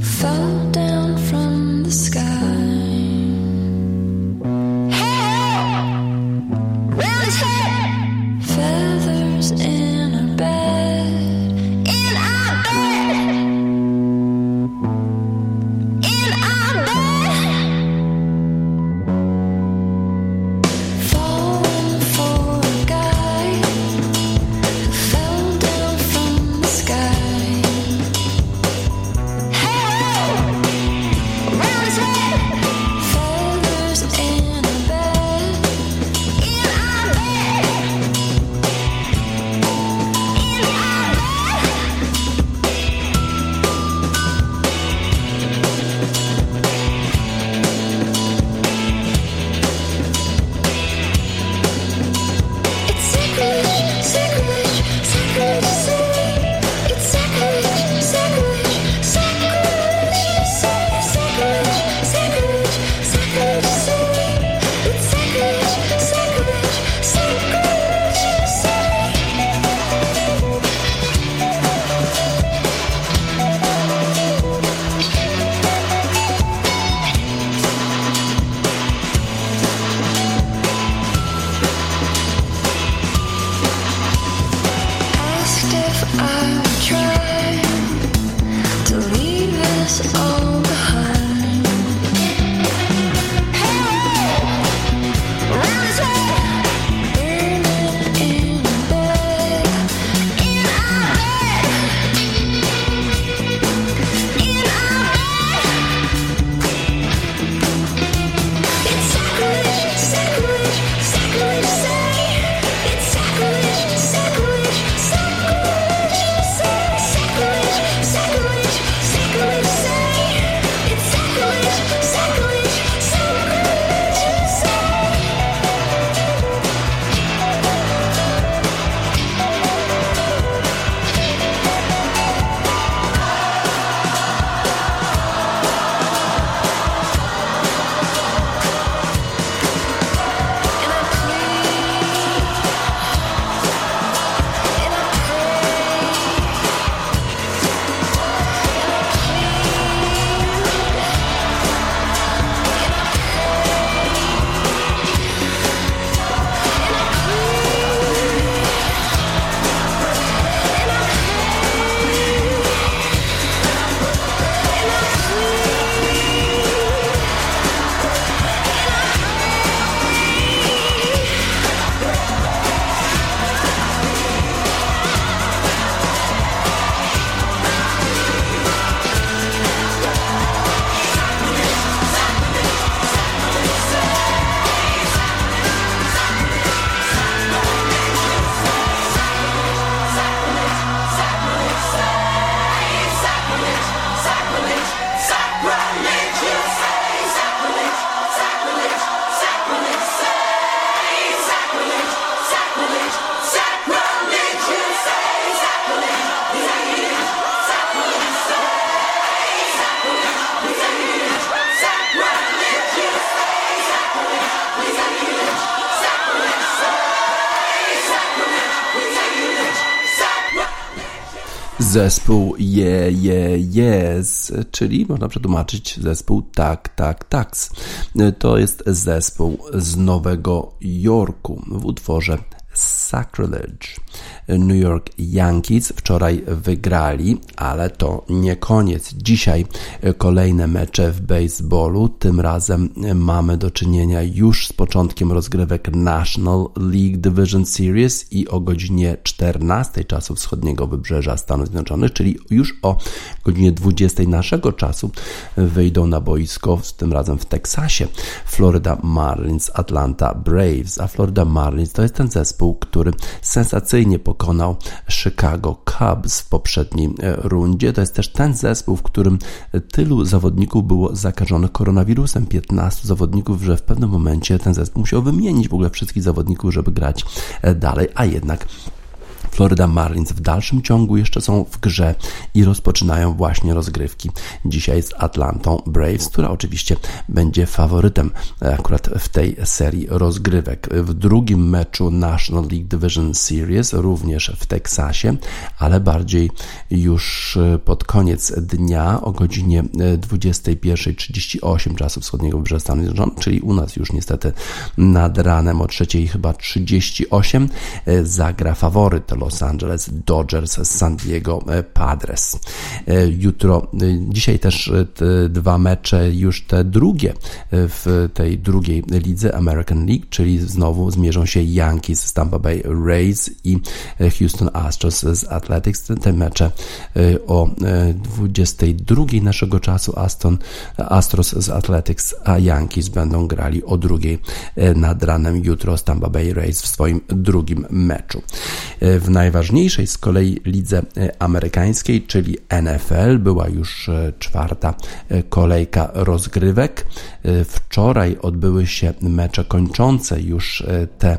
fell down from the sky. Zespół Je, Je, Yes, czyli można przetłumaczyć zespół Tak, Tak, Tax. To jest zespół z Nowego Jorku w utworze Sacrilege. New York Yankees wczoraj wygrali, ale to nie koniec. Dzisiaj kolejne mecze w baseballu. Tym razem mamy do czynienia już z początkiem rozgrywek National League Division Series i o godzinie 14 czasu wschodniego wybrzeża Stanów Zjednoczonych, czyli już o godzinie 20 naszego czasu wyjdą na boisko, tym razem w Teksasie, Florida Marlins, Atlanta Braves, a Florida Marlins to jest ten zespół, który sensacyjnie pokonał Chicago Cubs w poprzedniej e, rundzie. To jest też ten zespół, w którym tylu zawodników było zakażonych koronawirusem, 15 zawodników, że w pewnym momencie ten zespół musiał wymienić w ogóle wszystkich zawodników, żeby grać e, dalej, a jednak Florida Marlins w dalszym ciągu jeszcze są w grze i rozpoczynają właśnie rozgrywki dzisiaj z Atlantą Braves, która oczywiście będzie faworytem akurat w tej serii rozgrywek. W drugim meczu National League Division Series, również w Teksasie, ale bardziej już pod koniec dnia o godzinie 21.38 czasu wschodniego wybrzeża Stanów Zjednoczonych, czyli u nas już niestety nad ranem o trzeciej chyba 38 zagra faworyt Los Angeles Dodgers San Diego e, Padres. E, jutro, e, dzisiaj też dwa mecze, już te drugie w tej drugiej lidze American League, czyli znowu zmierzą się Yankees z Tampa Bay Rays i Houston Astros z Athletics. Te mecze o 22 naszego czasu Aston, Astros z Athletics, a Yankees będą grali o drugiej nad ranem jutro z Tampa Bay Rays w swoim drugim meczu. W najważniejszej z kolei lidze e, amerykańskiej, czyli NFL, była już e, czwarta e, kolejka rozgrywek. Wczoraj odbyły się mecze kończące już tę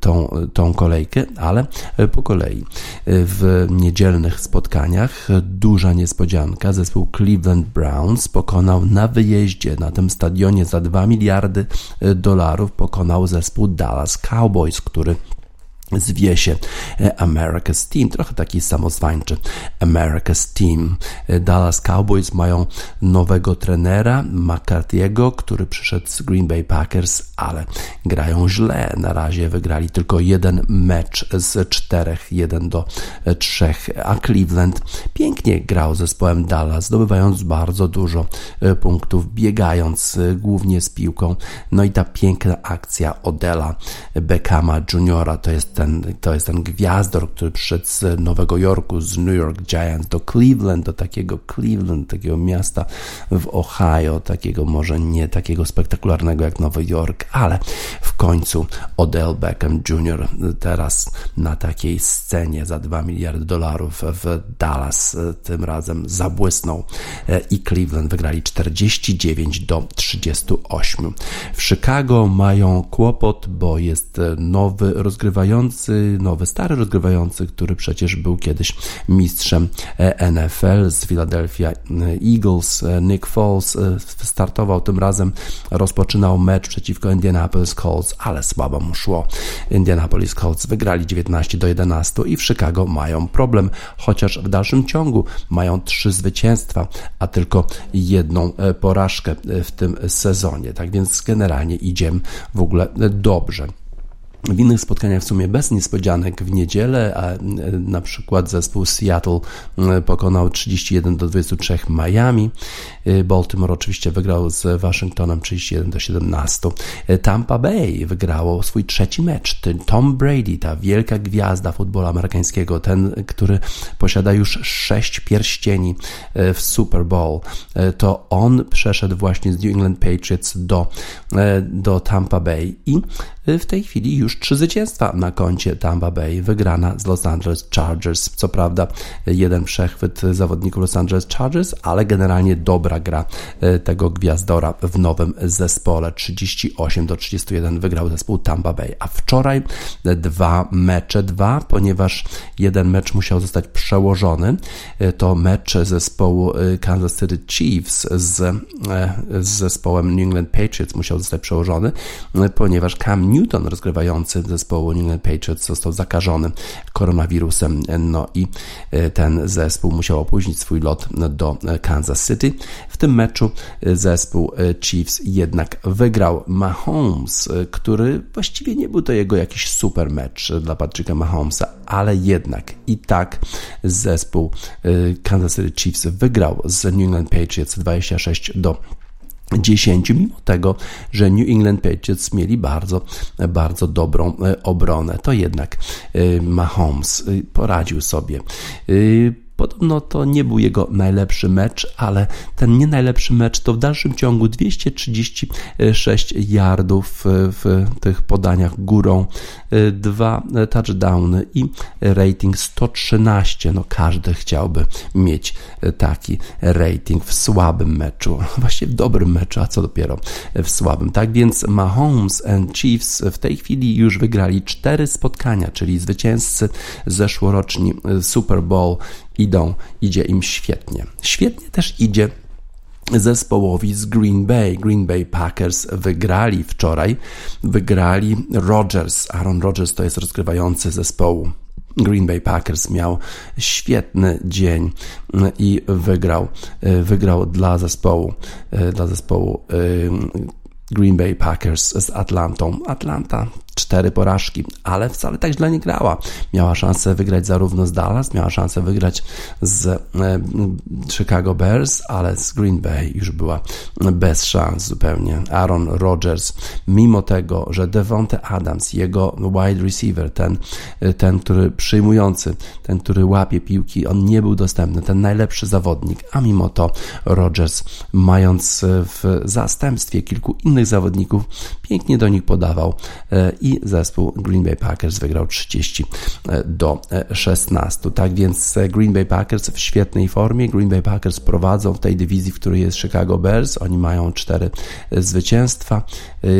tą, tą kolejkę, ale po kolei. W niedzielnych spotkaniach duża niespodzianka. Zespół Cleveland Browns pokonał na wyjeździe na tym stadionie za 2 miliardy dolarów pokonał zespół Dallas Cowboys, który zwie się e, America's Team, trochę taki samozwańczy America's Team. E, Dallas Cowboys mają nowego trenera McCarthy'ego, który przyszedł z Green Bay Packers, ale grają źle. Na razie wygrali tylko jeden mecz z czterech, jeden do e, trzech, a Cleveland pięknie grał zespołem Dallas, zdobywając bardzo dużo punktów, biegając głównie z piłką. No i ta piękna akcja Odela Beckhama Juniora to jest ten, to jest ten gwiazdor, który przyszedł z Nowego Jorku, z New York Giants do Cleveland, do takiego Cleveland, takiego miasta w Ohio, takiego może nie takiego spektakularnego jak Nowy Jork, ale w końcu Odell Beckham Jr. teraz na takiej scenie za 2 miliardy dolarów w Dallas tym razem zabłysnął i Cleveland wygrali 49 do 38. W Chicago mają kłopot, bo jest nowy rozgrywający nowy, stary rozgrywający, który przecież był kiedyś mistrzem e, NFL z Philadelphia e, Eagles. E, Nick Foles startował tym razem, rozpoczynał mecz przeciwko Indianapolis Colts, ale słabo mu szło. Indianapolis Colts wygrali 19 do 11 i w Chicago mają problem, chociaż w dalszym ciągu mają trzy zwycięstwa, a tylko jedną porażkę w tym sezonie. Tak więc generalnie idzie w ogóle dobrze. W innych spotkaniach w sumie bez niespodzianek w niedzielę, a e, na przykład zespół Seattle e, pokonał 31 do 23 Miami. E, Baltimore oczywiście wygrał z Waszyngtonem 31 do 17. Tampa Bay wygrało swój trzeci mecz. Tom Brady, ta wielka gwiazda futbolu amerykańskiego, ten, który posiada już sześć pierścieni w Super Bowl, to on przeszedł właśnie z New England Patriots do, do Tampa Bay i w tej chwili już trzy zwycięstwa na koncie Tampa Bay, wygrana z Los Angeles Chargers. Co prawda jeden przechwyt zawodników Los Angeles Chargers, ale generalnie dobra gra e, tego gwiazdora w nowym zespole. 38 do 31 wygrał zespół Tampa Bay, a wczoraj dwa mecze, dwa, ponieważ jeden mecz musiał zostać przełożony. E, to mecz zespołu e, Kansas City Chiefs z, z zespołem New England Patriots musiał zostać przełożony, ponieważ Cam Newton rozgrywający zespołu New England Patriots został zakażony koronawirusem, no i ten zespół musiał opóźnić swój lot do Kansas City. W tym meczu zespół Chiefs jednak wygrał Mahomes, który właściwie nie był to jego jakiś super mecz dla Patricka Mahomesa, ale jednak i tak zespół Kansas City Chiefs wygrał z New England Patriots 26 do 10, mimo tego, że New England Patriots mieli bardzo, bardzo dobrą obronę. To jednak Mahomes poradził sobie. Podobno to nie był jego najlepszy mecz, ale ten nie najlepszy mecz to w dalszym ciągu 236 yardów w tych podaniach górą, dwa touchdowny i rating 113. No każdy chciałby mieć taki rating w słabym meczu, właśnie w dobrym meczu, a co dopiero w słabym. Tak więc Mahomes and Chiefs w tej chwili już wygrali cztery spotkania, czyli zwycięzcy zeszłoroczni Super Bowl idą, idzie im świetnie. Świetnie też idzie zespołowi z Green Bay. Green Bay Packers wygrali wczoraj, wygrali Rodgers. Aaron Rodgers to jest rozgrywający zespołu. Green Bay Packers miał świetny dzień i wygrał, wygrał dla zespołu, dla zespołu Green Bay Packers z Atlantą. Atlanta cztery porażki, ale wcale tak źle nie grała. Miała szansę wygrać zarówno z Dallas, miała szansę wygrać z e, Chicago Bears, ale z Green Bay już była bez szans zupełnie. Aaron Rodgers, mimo tego, że Devonte Adams, jego wide receiver, ten, ten, który przyjmujący, ten, który łapie piłki, on nie był dostępny, ten najlepszy zawodnik, a mimo to Rodgers, mając w zastępstwie kilku innych zawodników, pięknie do nich podawał e, i zespół Green Bay Packers wygrał 30 e, do 16. E, tak więc e, Green Bay Packers w świetnej formie. Green Bay Packers prowadzą w tej dywizji, w której jest Chicago Bears. Oni mają cztery zwycięstwa,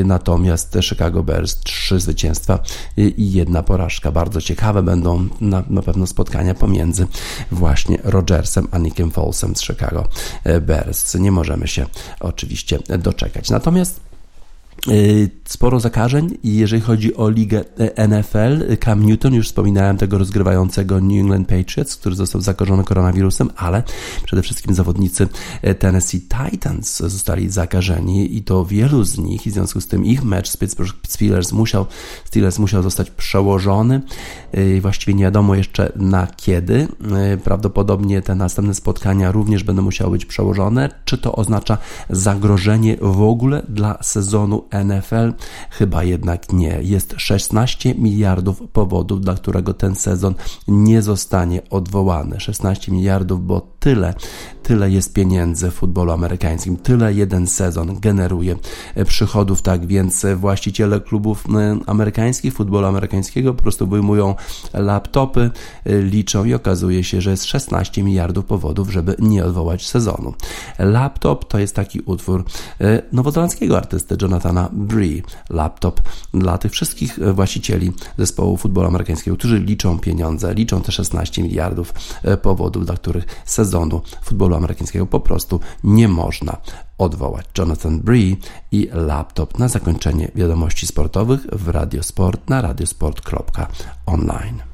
natomiast Chicago Bears trzy zwycięstwa i jedna porażka. Bardzo ciekawe będą na, na pewno spotkania pomiędzy właśnie Rodgersem a Nickiem Folesem z Chicago Bears. Nie możemy się oczywiście doczekać. Natomiast sporo zakażeń i jeżeli chodzi o ligę e, NFL, Cam Newton, już wspominałem tego rozgrywającego New England Patriots, który został zakażony koronawirusem, ale przede wszystkim zawodnicy e, Tennessee Titans zostali zakażeni i to wielu z nich i w związku z tym ich mecz z Pittsburgh Steelers musiał, Steelers musiał zostać przełożony. Y, właściwie nie wiadomo jeszcze na kiedy. Y, prawdopodobnie te następne spotkania również będą musiały być przełożone. Czy to oznacza zagrożenie w ogóle dla sezonu NFL? Chyba jednak nie. Jest 16 miliardów powodów, dla którego ten sezon nie zostanie odwołany. 16 miliardów, bo tyle, tyle jest pieniędzy w futbolu amerykańskim, tyle jeden sezon generuje przychodów, tak więc właściciele klubów e, amerykańskich, futbolu amerykańskiego po prostu wyjmują laptopy, e, liczą i okazuje się, że jest 16 miliardów powodów, żeby nie odwołać sezonu. Laptop to jest taki utwór nowozelandzkiego artysty Jonathana Bree. Laptop dla tych wszystkich właścicieli zespołu futbolu amerykańskiego, którzy liczą pieniądze, liczą te 16 miliardów powodów, dla których sezonu futbolu amerykańskiego po prostu nie można odwołać. Jonathan Bree i laptop na zakończenie wiadomości sportowych w Radiosport na radiosport.online.